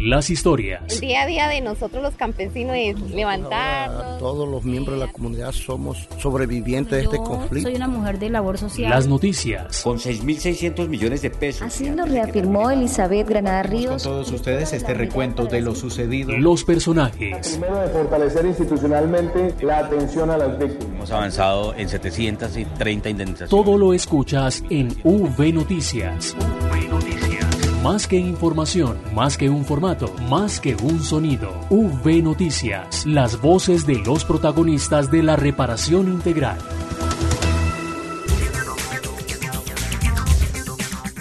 Las historias. El día a día de nosotros los campesinos es levantarnos. todos los miembros de la comunidad somos sobrevivientes de este conflicto. Soy una mujer de labor social. Las noticias. Con 6.600 millones de pesos. Así lo reafirmó Elizabeth Granada Ríos. Con todos ustedes este recuento de lo sucedido. Los personajes. Primero de fortalecer institucionalmente la atención a las víctimas. Hemos avanzado en 730 indemnizaciones. Todo lo escuchas en V Noticias. Más que información, más que un formato, más que un sonido. V Noticias, las voces de los protagonistas de la reparación integral.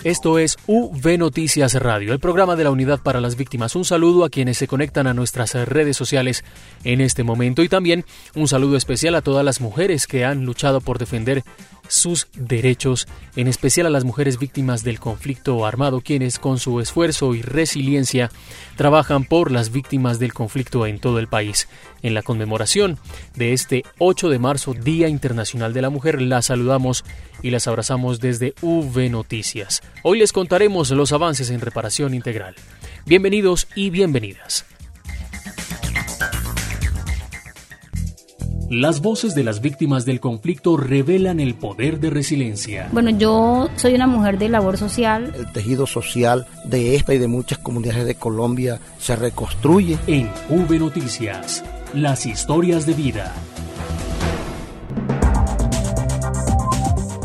Esto es UV Noticias Radio, el programa de la Unidad para las Víctimas. Un saludo a quienes se conectan a nuestras redes sociales en este momento y también un saludo especial a todas las mujeres que han luchado por defender sus derechos, en especial a las mujeres víctimas del conflicto armado, quienes con su esfuerzo y resiliencia trabajan por las víctimas del conflicto en todo el país. En la conmemoración de este 8 de marzo, Día Internacional de la Mujer, las saludamos y las abrazamos desde V Noticias. Hoy les contaremos los avances en reparación integral. Bienvenidos y bienvenidas. Las voces de las víctimas del conflicto revelan el poder de resiliencia. Bueno, yo soy una mujer de labor social. El tejido social de esta y de muchas comunidades de Colombia se reconstruye. En V Noticias, las historias de vida.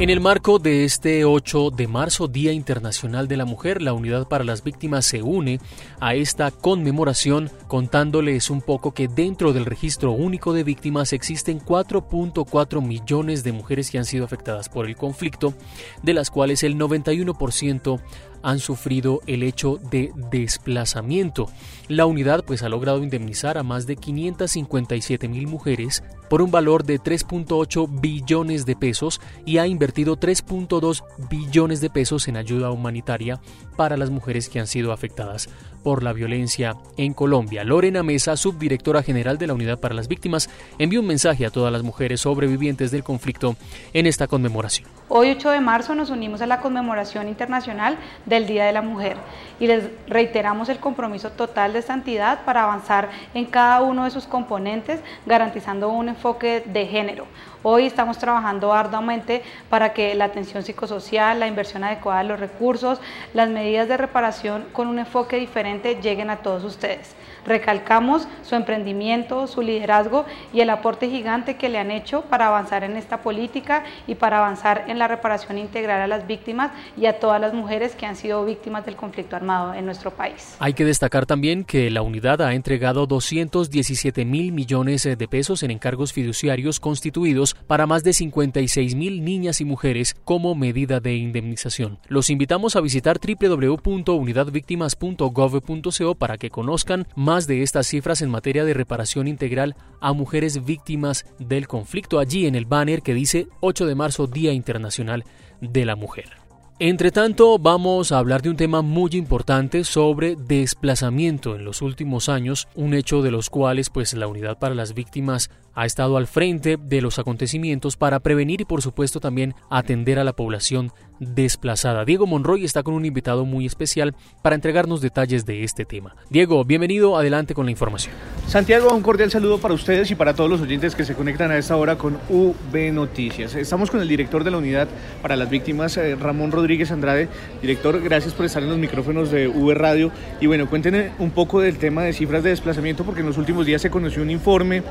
En el marco de este 8 de marzo, Día Internacional de la Mujer, la Unidad para las Víctimas se une a esta conmemoración contándoles un poco que dentro del registro único de víctimas existen 4.4 millones de mujeres que han sido afectadas por el conflicto, de las cuales el 91% han sufrido el hecho de desplazamiento. La unidad pues ha logrado indemnizar a más de 557 mil mujeres por un valor de 3.8 billones de pesos y ha invertido 3.2 billones de pesos en ayuda humanitaria para las mujeres que han sido afectadas por la violencia en Colombia. Lorena Mesa, subdirectora general de la Unidad para las Víctimas, envió un mensaje a todas las mujeres sobrevivientes del conflicto en esta conmemoración. Hoy 8 de marzo nos unimos a la conmemoración internacional del Día de la Mujer y les reiteramos el compromiso total de esta entidad para avanzar en cada uno de sus componentes garantizando un enfoque de género. Hoy estamos trabajando arduamente para que la atención psicosocial, la inversión adecuada de los recursos, las medidas de reparación con un enfoque diferente lleguen a todos ustedes. Recalcamos su emprendimiento, su liderazgo y el aporte gigante que le han hecho para avanzar en esta política y para avanzar en la reparación integral a las víctimas y a todas las mujeres que han sido víctimas del conflicto armado en nuestro país. Hay que destacar también que la unidad ha entregado 217 mil millones de pesos en encargos fiduciarios constituidos para más de 56 mil niñas y mujeres como medida de indemnización. Los invitamos a visitar www.unidadvictimas.gov.co para que conozcan más de estas cifras en materia de reparación integral a mujeres víctimas del conflicto allí en el banner que dice 8 de marzo Día Internacional de la Mujer. Entre tanto, vamos a hablar de un tema muy importante sobre desplazamiento en los últimos años, un hecho de los cuales pues la Unidad para las Víctimas ha estado al frente de los acontecimientos para prevenir y por supuesto también atender a la población desplazada. Diego Monroy está con un invitado muy especial para entregarnos detalles de este tema. Diego, bienvenido, adelante con la información. Santiago, un cordial saludo para ustedes y para todos los oyentes que se conectan a esta hora con UB Noticias. Estamos con el director de la Unidad para las Víctimas, eh, Ramón Rodríguez Andrade. Director, gracias por estar en los micrófonos de V Radio. Y bueno, cuéntenme un poco del tema de cifras de desplazamiento, porque en los últimos días se conoció un informe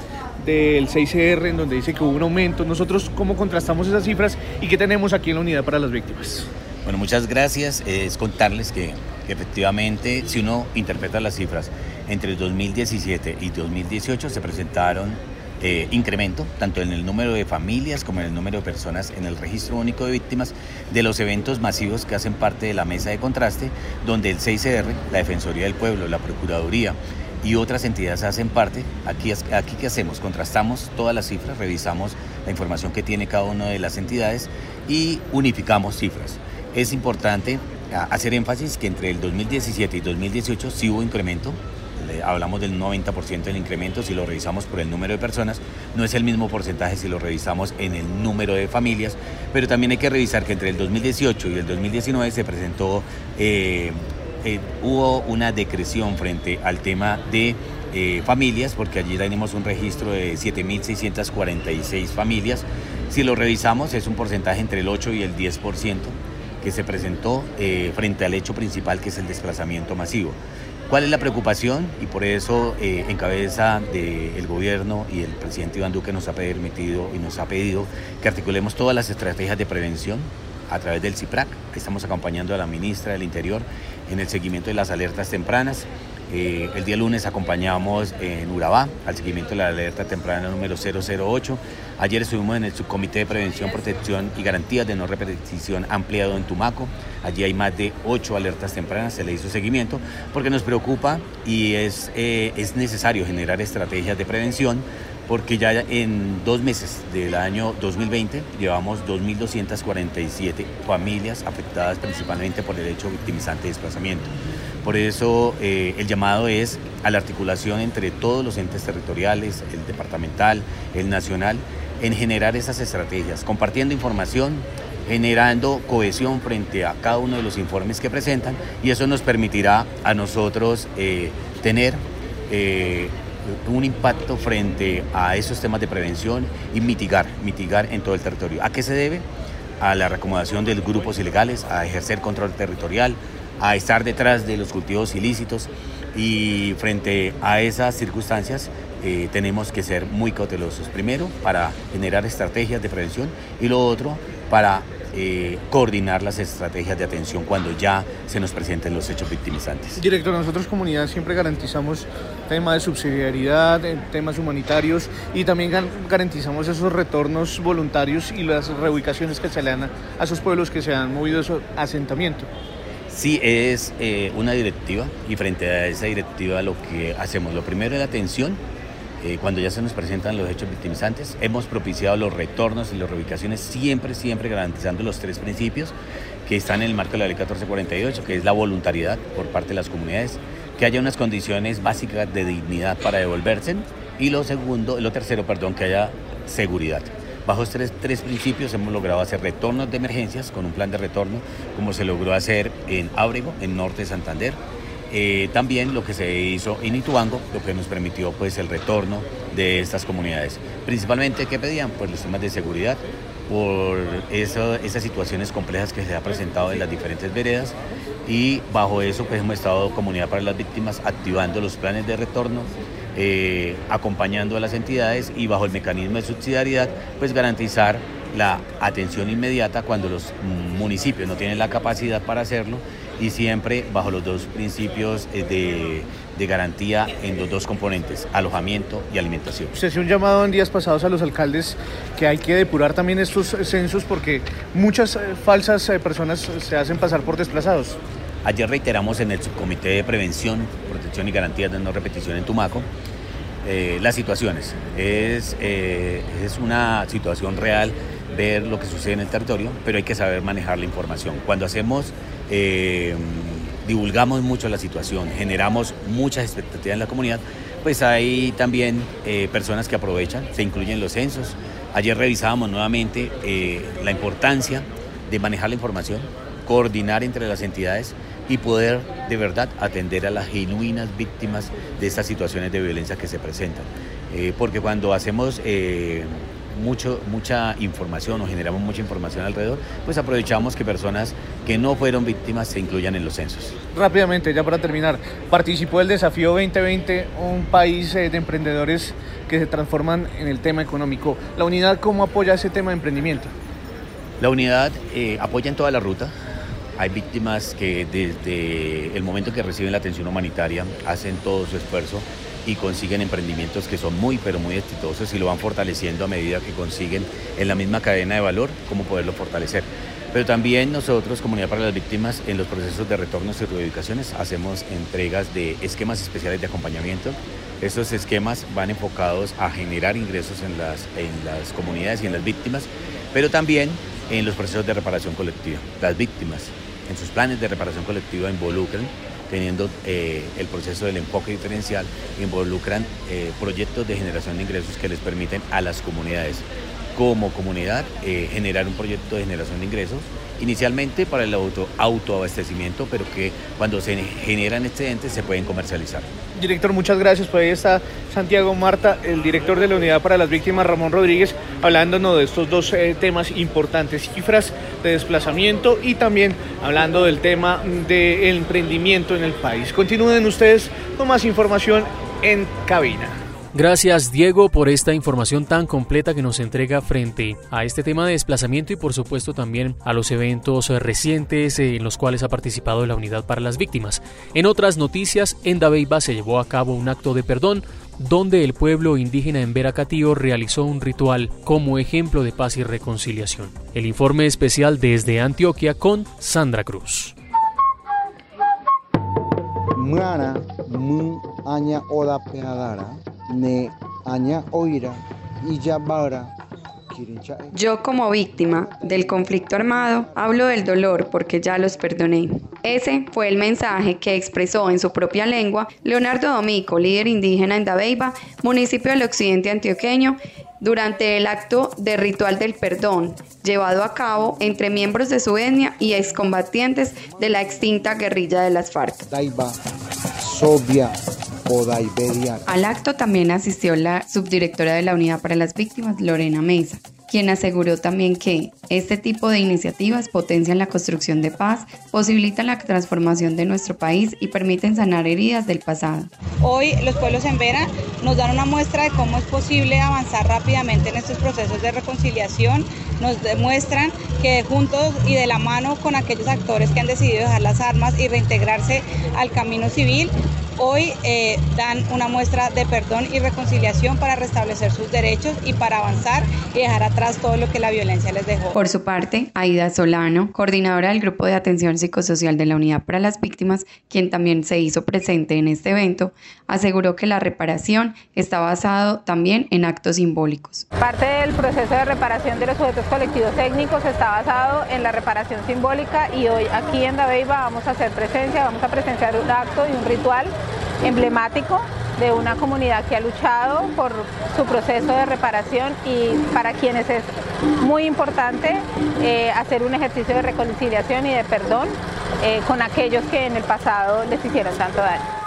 del 6CR en donde dice que hubo un aumento. Nosotros, ¿cómo contrastamos esas cifras y qué tenemos aquí en la Unidad para las Víctimas? Bueno, muchas gracias. Es contarles que, efectivamente, si uno interpreta las cifras, entre el 2017 y 2018 se presentaron eh, incremento, tanto en el número de familias como en el número de personas en el registro único de víctimas de los eventos masivos que hacen parte de la mesa de contraste, donde el 6CR, la Defensoría del Pueblo, la Procuraduría, y otras entidades hacen parte. Aquí, aquí ¿qué hacemos? Contrastamos todas las cifras, revisamos la información que tiene cada una de las entidades y unificamos cifras. Es importante hacer énfasis que entre el 2017 y 2018 sí hubo incremento, hablamos del 90% del incremento si lo revisamos por el número de personas, no es el mismo porcentaje si lo revisamos en el número de familias, pero también hay que revisar que entre el 2018 y el 2019 se presentó eh, eh, hubo una decreción frente al tema de eh, familias, porque allí tenemos un registro de 7.646 familias. Si lo revisamos, es un porcentaje entre el 8 y el 10% que se presentó eh, frente al hecho principal, que es el desplazamiento masivo. ¿Cuál es la preocupación? Y por eso, eh, en cabeza del gobierno y el presidente Iván Duque nos ha permitido y nos ha pedido que articulemos todas las estrategias de prevención a través del CIPRAC. Estamos acompañando a la ministra del Interior en el seguimiento de las alertas tempranas. Eh, el día lunes acompañamos en Urabá al seguimiento de la alerta temprana número 008. Ayer estuvimos en el subcomité de prevención, protección y garantías de no repetición ampliado en Tumaco. Allí hay más de ocho alertas tempranas, se le hizo seguimiento porque nos preocupa y es, eh, es necesario generar estrategias de prevención porque ya en dos meses del año 2020 llevamos 2.247 familias afectadas principalmente por el hecho victimizante de desplazamiento. Por eso eh, el llamado es a la articulación entre todos los entes territoriales, el departamental, el nacional, en generar esas estrategias, compartiendo información, generando cohesión frente a cada uno de los informes que presentan y eso nos permitirá a nosotros eh, tener eh, un impacto frente a esos temas de prevención y mitigar, mitigar en todo el territorio. ¿A qué se debe? A la recomendación de los grupos ilegales, a ejercer control territorial, a estar detrás de los cultivos ilícitos y frente a esas circunstancias eh, tenemos que ser muy cautelosos. Primero, para generar estrategias de prevención y lo otro, para eh, coordinar las estrategias de atención cuando ya se nos presenten los hechos victimizantes. Director, nosotros comunidad siempre garantizamos temas de subsidiariedad, temas humanitarios y también garantizamos esos retornos voluntarios y las reubicaciones que se le dan a esos pueblos que se han movido a su asentamiento. Sí, es eh, una directiva y frente a esa directiva lo que hacemos, lo primero es la atención eh, cuando ya se nos presentan los hechos victimizantes. Hemos propiciado los retornos y las reubicaciones, siempre, siempre garantizando los tres principios que están en el marco de la ley 1448, que es la voluntariedad por parte de las comunidades, que haya unas condiciones básicas de dignidad para devolverse y lo segundo, lo tercero, perdón, que haya seguridad. Bajo estos tres, principios hemos logrado hacer retornos de emergencias con un plan de retorno, como se logró hacer en Ábrego, en Norte de Santander, eh, también lo que se hizo en Ituango, lo que nos permitió pues el retorno de estas comunidades. Principalmente, ¿qué pedían? Pues los temas de seguridad, por esas situaciones complejas que se ha presentado en las diferentes veredas y bajo eso pues hemos estado Comunidad para las Víctimas activando los planes de retorno, eh, acompañando a las entidades y bajo el mecanismo de subsidiariedad pues garantizar la atención inmediata cuando los municipios no tienen la capacidad para hacerlo y siempre bajo los dos principios eh, de, de, garantía en los dos componentes, alojamiento y alimentación. Se hizo un llamado en días pasados a los alcaldes que hay que depurar también estos censos porque muchas eh, falsas eh, personas se hacen pasar por desplazados. Ayer reiteramos en el subcomité de prevención, protección y garantías de no repetición en Tumaco las situaciones. Es, es una situación real ver lo que sucede en el territorio, pero hay que saber manejar la información. Cuando hacemos eh, divulgamos mucho la situación, generamos muchas expectativas en la comunidad, pues hay también eh, personas que aprovechan, se incluyen los censos. Ayer revisábamos nuevamente eh, la importancia de manejar la información, coordinar entre las entidades y poder de verdad atender a las genuinas víctimas de estas situaciones de violencia que se presentan. porque cuando hacemos mucho, mucha información o generamos mucha información alrededor, pues aprovechamos que personas que no fueron víctimas se incluyan en los censos. Rápidamente, ya para terminar, participó del desafío 2020, un país eh, de emprendedores que se transforman en el tema económico. ¿La unidad cómo apoya ese tema de emprendimiento? La unidad eh, apoya en toda la ruta. Hay víctimas que desde el momento que reciben la atención humanitaria hacen todo su esfuerzo y consiguen emprendimientos que son muy, pero muy exitosos y lo van fortaleciendo a medida que consiguen en la misma cadena de valor cómo poderlo fortalecer. Pero también nosotros, Comunidad para las Víctimas, en los procesos de retornos y reubicaciones hacemos entregas de esquemas especiales de acompañamiento. Estos esquemas van enfocados a generar ingresos en las, en las comunidades y en las víctimas, pero también en los procesos de reparación colectiva. Las víctimas en sus planes de reparación colectiva involucran teniendo eh, el proceso del enfoque diferencial, involucran eh, proyectos de generación de ingresos que les permiten a las comunidades como comunidad eh, generar un proyecto de generación de ingresos, inicialmente para el auto, autoabastecimiento, pero que cuando se generan excedentes se pueden comercializar. Director, muchas gracias. Por ahí está Santiago Marta, el director de la Unidad para las Víctimas, Ramón Rodríguez, hablándonos de estos dos eh, temas importantes, cifras de desplazamiento y también hablando del tema del emprendimiento en el país. Continúen ustedes con más información en cabina. Gracias Diego por esta información tan completa que nos entrega frente a este tema de desplazamiento y por supuesto también a los eventos recientes en los cuales ha participado la Unidad para las Víctimas. En otras noticias, en Dabeiba se llevó a cabo un acto de perdón donde el pueblo indígena en Veracatío realizó un ritual como ejemplo de paz y reconciliación. El informe especial desde Antioquia con Sandra Cruz. Yo como víctima del conflicto armado hablo del dolor porque ya los perdoné. Ese fue el mensaje que expresó en su propia lengua Leonardo Domico, líder indígena en Dabeiba, municipio del occidente antioqueño, durante el acto de ritual del perdón llevado a cabo entre miembros de su etnia y excombatientes de la extinta guerrilla de las FARC. Al acto también asistió la subdirectora de la Unidad para las Víctimas, Lorena Mesa, quien aseguró también que este tipo de iniciativas potencian la construcción de paz, posibilitan la transformación de nuestro país y permiten sanar heridas del pasado. Hoy los pueblos en Vera nos dan una muestra de cómo es posible avanzar rápidamente en estos procesos de reconciliación, nos demuestran que juntos y de la mano con aquellos actores que han decidido dejar las armas y reintegrarse al camino civil, hoy eh, dan una muestra de perdón y reconciliación para restablecer sus derechos y para avanzar y dejar atrás todo lo que la violencia les dejó. Por su parte, Aida Solano, coordinadora del Grupo de Atención Psicosocial de la Unidad para las Víctimas, quien también se hizo presente en este evento, aseguró que la reparación está basado también en actos simbólicos. Parte del proceso de reparación de los sujetos colectivos técnicos está basado en la reparación simbólica y hoy aquí en Dabeiba vamos a hacer presencia, vamos a presenciar un acto y un ritual emblemático de una comunidad que ha luchado por su proceso de reparación y para quienes es muy importante eh, hacer un ejercicio de reconciliación y de perdón eh, con aquellos que en el pasado les hicieron tanto daño.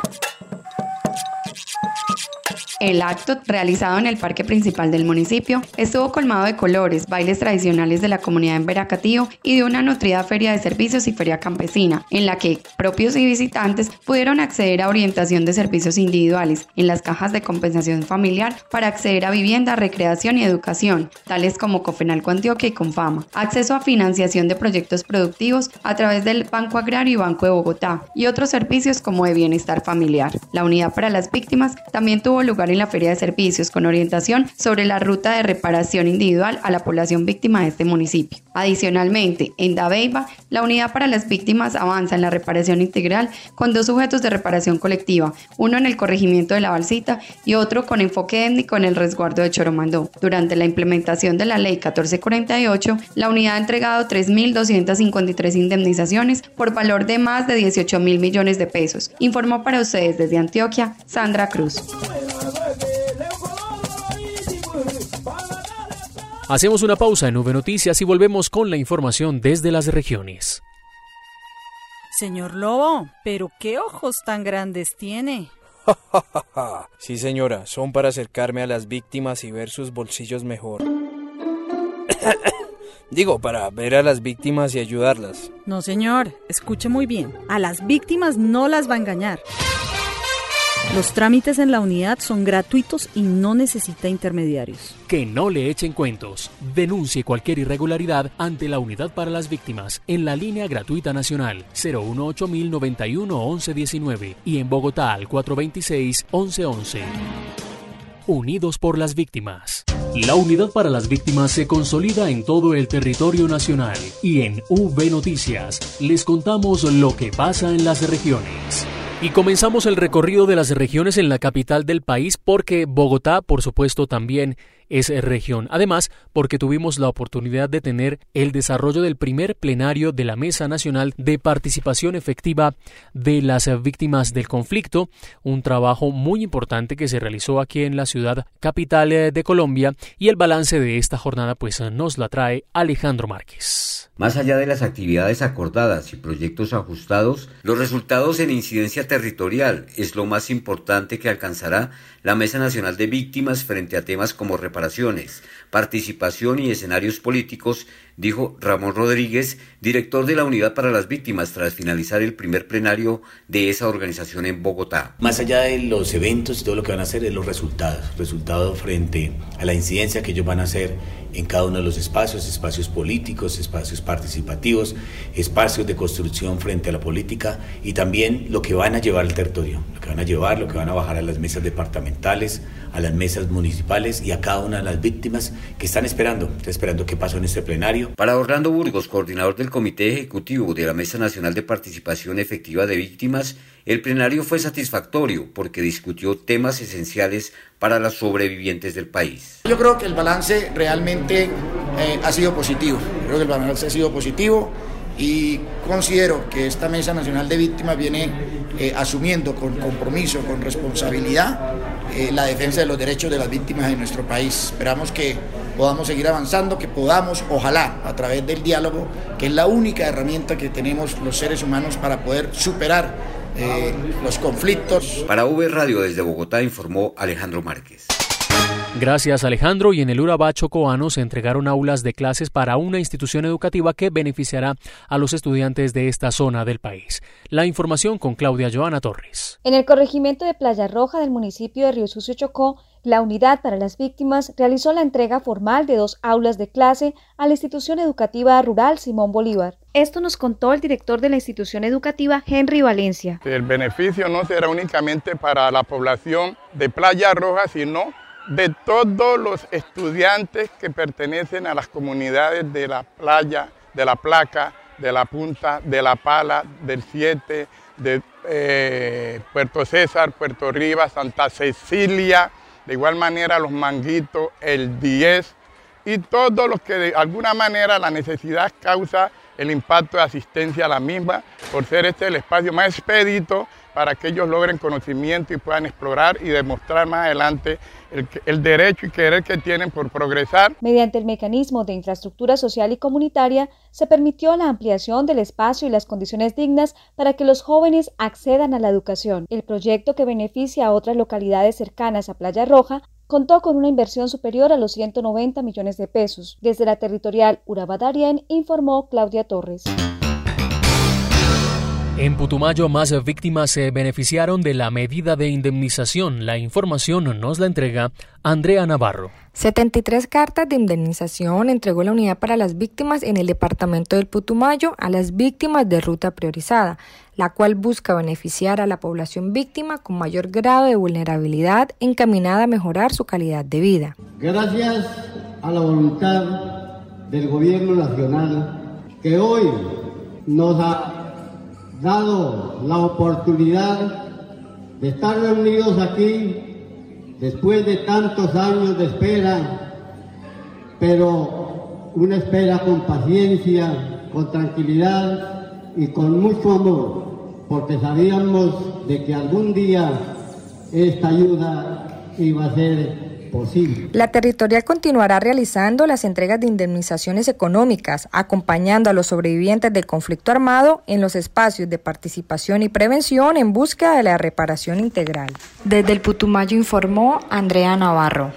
El acto, realizado en el parque principal del municipio, estuvo colmado de colores, bailes tradicionales de la comunidad en Veracatío y de una nutrida feria de servicios y feria campesina, en la que propios y visitantes pudieron acceder a orientación de servicios individuales en las cajas de compensación familiar para acceder a vivienda, recreación y educación, tales como Cofenalco Antioquia y Confama, acceso a financiación de proyectos productivos a través del Banco Agrario y Banco de Bogotá y otros servicios como de bienestar familiar. La unidad para las víctimas también tuvo lugar en la Feria de Servicios con orientación sobre la ruta de reparación individual a la población víctima de este municipio. Adicionalmente, en Dabeiba, la unidad para las víctimas avanza en la reparación integral con dos sujetos de reparación colectiva, uno en el corregimiento de la Balsita y otro con enfoque étnico en el resguardo de Choromandó. Durante la implementación de la Ley 1448, la unidad ha entregado 3.253 indemnizaciones por valor de más de 18 mil millones de pesos. Informó para ustedes desde Antioquia, Sandra Cruz. Hacemos una pausa en Nube Noticias y volvemos con la información desde las regiones. Señor Lobo, pero qué ojos tan grandes tiene. sí, señora, son para acercarme a las víctimas y ver sus bolsillos mejor. Digo, para ver a las víctimas y ayudarlas. No, señor, escuche muy bien. A las víctimas no las va a engañar. Los trámites en la unidad son gratuitos y no necesita intermediarios. Que no le echen cuentos. Denuncie cualquier irregularidad ante la unidad para las víctimas en la línea gratuita nacional 018 1119 y en Bogotá al 426 1111. Unidos por las víctimas. La unidad para las víctimas se consolida en todo el territorio nacional y en V Noticias les contamos lo que pasa en las regiones. Y comenzamos el recorrido de las regiones en la capital del país porque Bogotá, por supuesto, también es región. Además, porque tuvimos la oportunidad de tener el desarrollo del primer plenario de la Mesa Nacional de Participación Efectiva de las víctimas del conflicto, un trabajo muy importante que se realizó aquí en la ciudad capital de Colombia y el balance de esta jornada pues nos la trae Alejandro Márquez. Más allá de las actividades acordadas y proyectos ajustados, los resultados en incidencia territorial es lo más importante que alcanzará la Mesa Nacional de Víctimas frente a temas como reparaciones, participación y escenarios políticos, dijo Ramón Rodríguez, director de la Unidad para las Víctimas, tras finalizar el primer plenario de esa organización en Bogotá. Más allá de los eventos y todo lo que van a hacer, es los resultados, resultados frente a la incidencia que ellos van a hacer en cada uno de los espacios, espacios políticos, espacios participativos, espacios de construcción frente a la política y también lo que van a llevar al territorio, lo que van a llevar, lo que van a bajar a las mesas departamentales, a las mesas municipales y a cada una de las víctimas que están esperando, están esperando qué pasó en este plenario. Para Orlando Burgos, coordinador del Comité Ejecutivo de la Mesa Nacional de Participación Efectiva de Víctimas, el plenario fue satisfactorio porque discutió temas esenciales para las sobrevivientes del país. Yo creo que el balance realmente eh, ha sido positivo. Creo que el balance ha sido positivo y considero que esta Mesa Nacional de Víctimas viene eh, asumiendo con compromiso, con responsabilidad, eh, la defensa de los derechos de las víctimas en nuestro país. Esperamos que podamos seguir avanzando, que podamos, ojalá, a través del diálogo, que es la única herramienta que tenemos los seres humanos para poder superar eh, los conflictos. Para V Radio desde Bogotá informó Alejandro Márquez. Gracias Alejandro y en el Urabá Chocoano se entregaron aulas de clases para una institución educativa que beneficiará a los estudiantes de esta zona del país. La información con Claudia Joana Torres. En el corregimiento de Playa Roja del municipio de Río Sucio Chocó, la Unidad para las Víctimas realizó la entrega formal de dos aulas de clase a la institución educativa rural Simón Bolívar. Esto nos contó el director de la institución educativa, Henry Valencia. El beneficio no será únicamente para la población de Playa Roja, sino de todos los estudiantes que pertenecen a las comunidades de la playa, de la placa, de la punta, de la pala, del 7, de eh, Puerto César, Puerto Rivas, Santa Cecilia, de igual manera los manguitos, el 10 y todos los que de alguna manera la necesidad causa el impacto de asistencia a la misma, por ser este el espacio más expedito para que ellos logren conocimiento y puedan explorar y demostrar más adelante el, derecho y querer que tienen por progresar. Mediante el mecanismo de infraestructura social y comunitaria, se permitió la ampliación del espacio y las condiciones dignas para que los jóvenes accedan a la educación. El proyecto que beneficia a otras localidades cercanas a Playa Roja contó con una inversión superior a los 190 millones de pesos. Desde la territorial Urabá informó Claudia Torres. En Putumayo, más víctimas se beneficiaron de la medida de indemnización. La información nos la entrega Andrea Navarro. 73 cartas de indemnización entregó la Unidad para las Víctimas en el departamento del Putumayo a las víctimas de ruta priorizada, la cual busca beneficiar a la población víctima con mayor grado de vulnerabilidad encaminada a mejorar su calidad de vida. Gracias a la voluntad del Gobierno Nacional que hoy nos ha dado la oportunidad de estar reunidos aquí después de tantos años de espera, pero una espera con paciencia, con tranquilidad y con mucho amor, porque sabíamos de que algún día esta ayuda iba a ser la territorial continuará realizando las entregas de indemnizaciones económicas, acompañando a los sobrevivientes del conflicto armado en los espacios de participación y prevención en búsqueda de la reparación integral. Desde el Putumayo informó Andrea Navarro.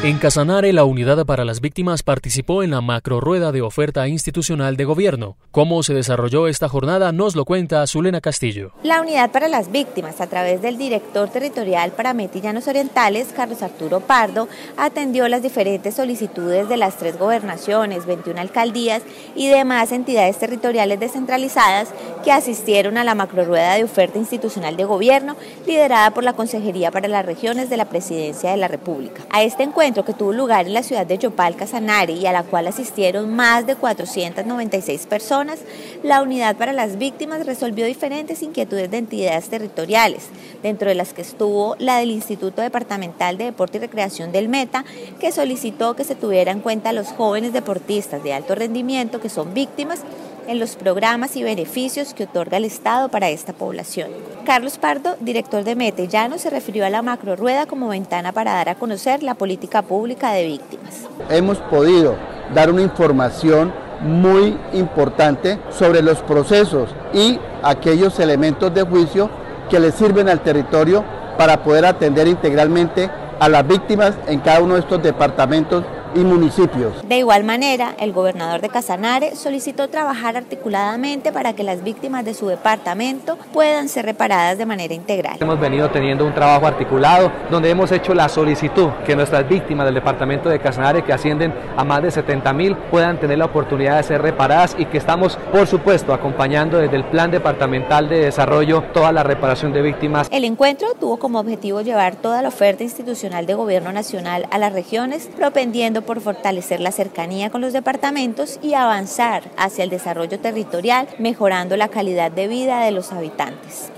En Casanare, la Unidad para las Víctimas participó en la macro rueda de oferta institucional de gobierno. ¿Cómo se desarrolló esta jornada? Nos lo cuenta Zulena Castillo. La Unidad para las Víctimas, a través del director territorial para Metillanos Orientales, Carlos Arturo Pardo, atendió las diferentes solicitudes de las tres gobernaciones, 21 alcaldías y demás entidades territoriales descentralizadas que asistieron a la macro rueda de oferta institucional de gobierno liderada por la Consejería para las Regiones de la Presidencia de la República. A este encuentro que tuvo lugar en la ciudad de Yopal, Casanare y a la cual asistieron más de 496 personas, la Unidad para las Víctimas resolvió diferentes inquietudes de entidades territoriales, dentro de las que estuvo la del Instituto Departamental de Deporte y Recreación del Meta, que solicitó que se tuviera en cuenta a los jóvenes deportistas de alto rendimiento que son víctimas en los programas y beneficios que otorga el Estado para esta población. Carlos Pardo, director de Metellano, se refirió a la macro rueda como ventana para dar a conocer la política pública de víctimas. Hemos podido dar una información muy importante sobre los procesos y aquellos elementos de juicio que le sirven al territorio para poder atender integralmente a las víctimas en cada uno de estos departamentos y municipios. De igual manera, el gobernador de Casanare solicitó trabajar articuladamente para que las víctimas de su departamento puedan ser reparadas de manera integral. Hemos venido teniendo un trabajo articulado donde hemos hecho la solicitud que nuestras víctimas del departamento de Casanare, que ascienden a más de 70 mil, puedan tener la oportunidad de ser reparadas y que estamos, por supuesto, acompañando desde el Plan Departamental de Desarrollo toda la reparación de víctimas. El encuentro tuvo como objetivo llevar toda la oferta institucional de gobierno nacional a las regiones, propendiendo por fortalecer la cercanía con los departamentos y avanzar hacia el desarrollo territorial, mejorando la calidad de vida de los habitantes.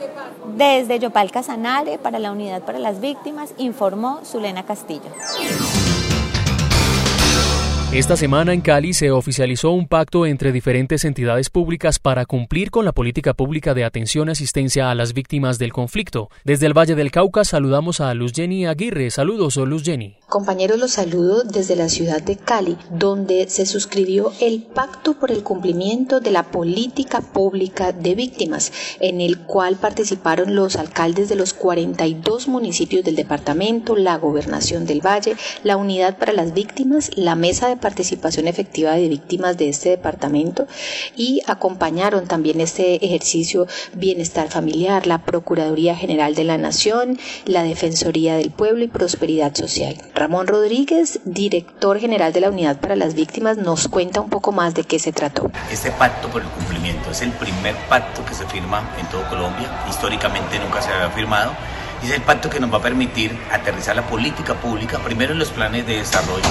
Desde Yopal Casanare, para la Unidad para las Víctimas, informó Zulena Castillo. Esta semana en Cali se oficializó un pacto entre diferentes entidades públicas para cumplir con la política pública de atención y asistencia a las víctimas del conflicto. Desde el Valle del Cauca saludamos a Luz Jenny Aguirre. Saludos, Luz Jenny. Compañeros, los saludo desde la ciudad de Cali, donde se suscribió el Pacto por el Cumplimiento de la Política Pública de Víctimas, en el cual participaron los alcaldes de los 42 municipios del departamento, la Gobernación del Valle, la Unidad para las Víctimas, la Mesa de Participación Efectiva de Víctimas de este departamento y acompañaron también este ejercicio Bienestar Familiar, la Procuraduría General de la Nación, la Defensoría del Pueblo y Prosperidad Social. Ramón Rodríguez, director general de la Unidad para las Víctimas, nos cuenta un poco más de qué se trató. Este pacto por el cumplimiento es el primer pacto que se firma en todo Colombia. Históricamente nunca se había firmado. Y es el pacto que nos va a permitir aterrizar la política pública, primero en los planes de desarrollo,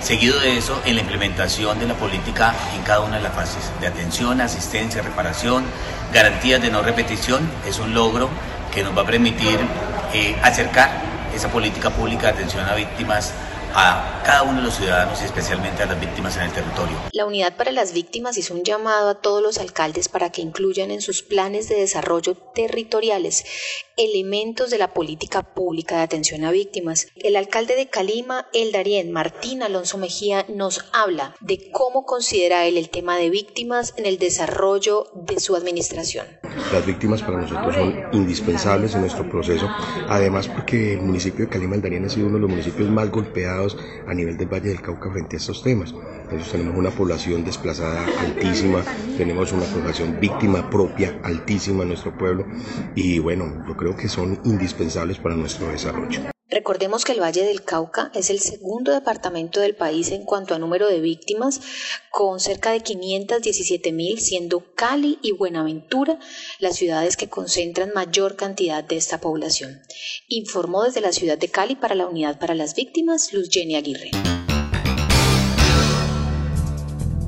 seguido de eso en la implementación de la política en cada una de las fases, de atención, asistencia, reparación, garantías de no repetición. Es un logro que nos va a permitir eh, acercar esa política pública de atención a víctimas a cada uno de los ciudadanos y especialmente a las víctimas en el territorio. La Unidad para las Víctimas hizo un llamado a todos los alcaldes para que incluyan en sus planes de desarrollo territoriales elementos de la política pública de atención a víctimas. El alcalde de Calima, El Darién, Martín Alonso Mejía, nos habla de cómo considera él el tema de víctimas en el desarrollo de su administración. Las víctimas para nosotros son indispensables en nuestro proceso, además porque el municipio de Calima, El Darién ha sido uno de los municipios más golpeados a nivel del Valle del Cauca frente a estos temas. Entonces tenemos una población desplazada altísima, tenemos una población víctima propia altísima en nuestro pueblo y bueno, yo creo que son indispensables para nuestro desarrollo. Recordemos que el Valle del Cauca es el segundo departamento del país en cuanto a número de víctimas, con cerca de 517 mil, siendo Cali y Buenaventura las ciudades que concentran mayor cantidad de esta población. Informó desde la ciudad de Cali para la Unidad para las Víctimas, Luz Jenny Aguirre.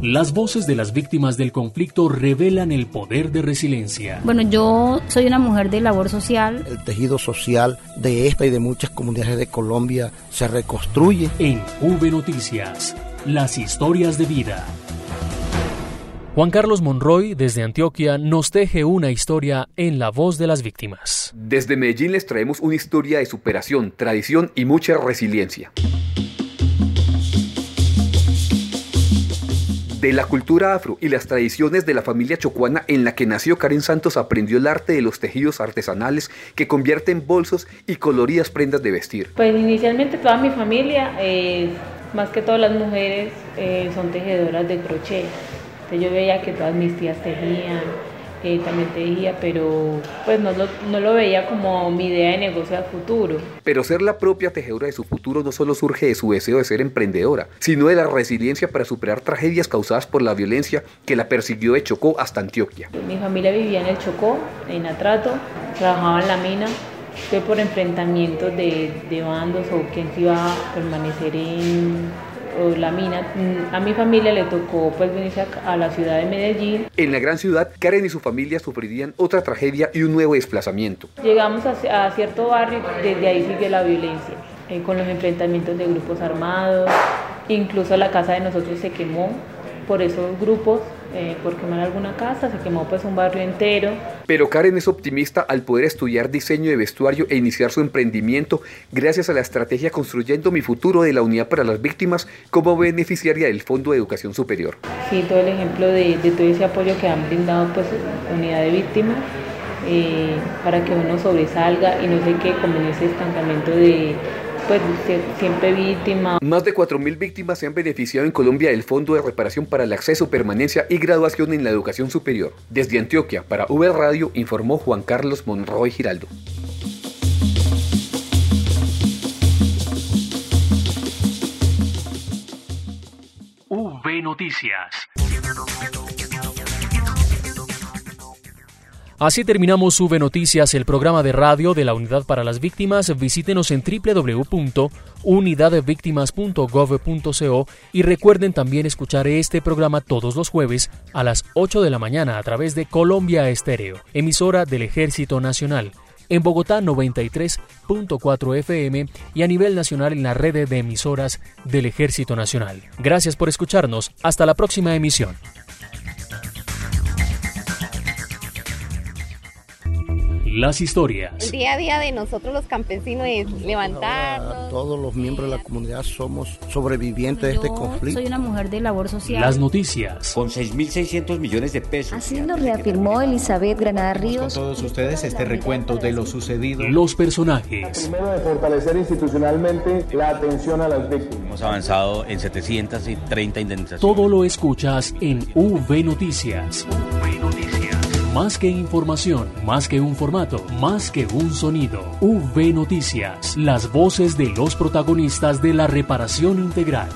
Las voces de las víctimas del conflicto revelan el poder de resiliencia. Bueno, yo soy una mujer de labor social. El tejido social de esta y de muchas comunidades de Colombia se reconstruye. En V Noticias, las historias de vida. Juan Carlos Monroy, desde Antioquia, nos teje una historia en la voz de las víctimas. Desde Medellín les traemos una historia de superación, tradición y mucha resiliencia. De la cultura afro y las tradiciones de la familia chocuana en la que nació Karen Santos aprendió el arte de los tejidos artesanales que convierten bolsos y coloridas prendas de vestir. Pues inicialmente toda mi familia, eh, más que todas las mujeres, eh, son tejedoras de crochet. Entonces yo veía que todas mis tías tejían, eh, también tejía, pero pues no lo, no lo veía como mi idea de negocio a futuro. Pero ser la propia tejedora de su futuro no solo surge de su deseo de ser emprendedora, sino de la resiliencia para superar tragedias causadas por la violencia que la persiguió de Chocó hasta Antioquia. Mi familia vivía en el Chocó, en Atrato, trabajaba en la mina fue por enfrentamientos de, de bandos o quién se iba a permanecer en o la mina. Mm, a mi familia le tocó pues venirse a, la ciudad de Medellín. En la gran ciudad, Karen y su familia sufrirían otra tragedia y un nuevo desplazamiento. Llegamos a, a cierto barrio, desde ahí sigue la violencia, eh, con los enfrentamientos de grupos armados, incluso la casa de nosotros se quemó por esos grupos, eh, por quemar alguna casa, se quemó pues un barrio entero. Pero Karen es optimista al poder estudiar diseño de vestuario e iniciar su emprendimiento gracias a la estrategia Construyendo mi futuro de la Unidad para las Víctimas como beneficiaria del Fondo de Educación Superior. Sí, todo el ejemplo de, todo ese apoyo que han brindado pues Unidad de Víctimas eh, para que uno sobresalga y no sé qué con ese estancamiento de pues siempre víctima. Más de 4.000 víctimas se han beneficiado en Colombia del Fondo de Reparación para el Acceso, Permanencia y Graduación en la Educación Superior. Desde Antioquia, para V Radio, informó Juan Carlos Monroy Giraldo. V Noticias. Así terminamos V Noticias, el programa de radio de la Unidad para las Víctimas. Visítenos en www.unidadevictimas.gov.co y recuerden también escuchar este programa todos los jueves a las 8 de la mañana a través de Colombia Estéreo, emisora del Ejército Nacional. En Bogotá 93.4 FM y a nivel nacional en la red de emisoras del Ejército Nacional. Gracias por escucharnos. Hasta la próxima emisión. Las historias. El día a día de nosotros los campesinos es levantarnos. todos los miembros de la comunidad somos sobrevivientes de este conflicto. Soy una mujer de labor social. Las noticias. Con 6.600 millones de pesos. Así lo reafirmó Elizabeth Granada Ríos. Con todos ustedes este recuento de lo sucedido. Los personajes. Primero de fortalecer institucionalmente la atención a las víctimas. Hemos avanzado en 730 indemnizaciones. Todo lo escuchas en V Noticias. V Noticias. Más que información, más que un formato, más que un sonido. V Noticias, las voces de los protagonistas de la reparación integral.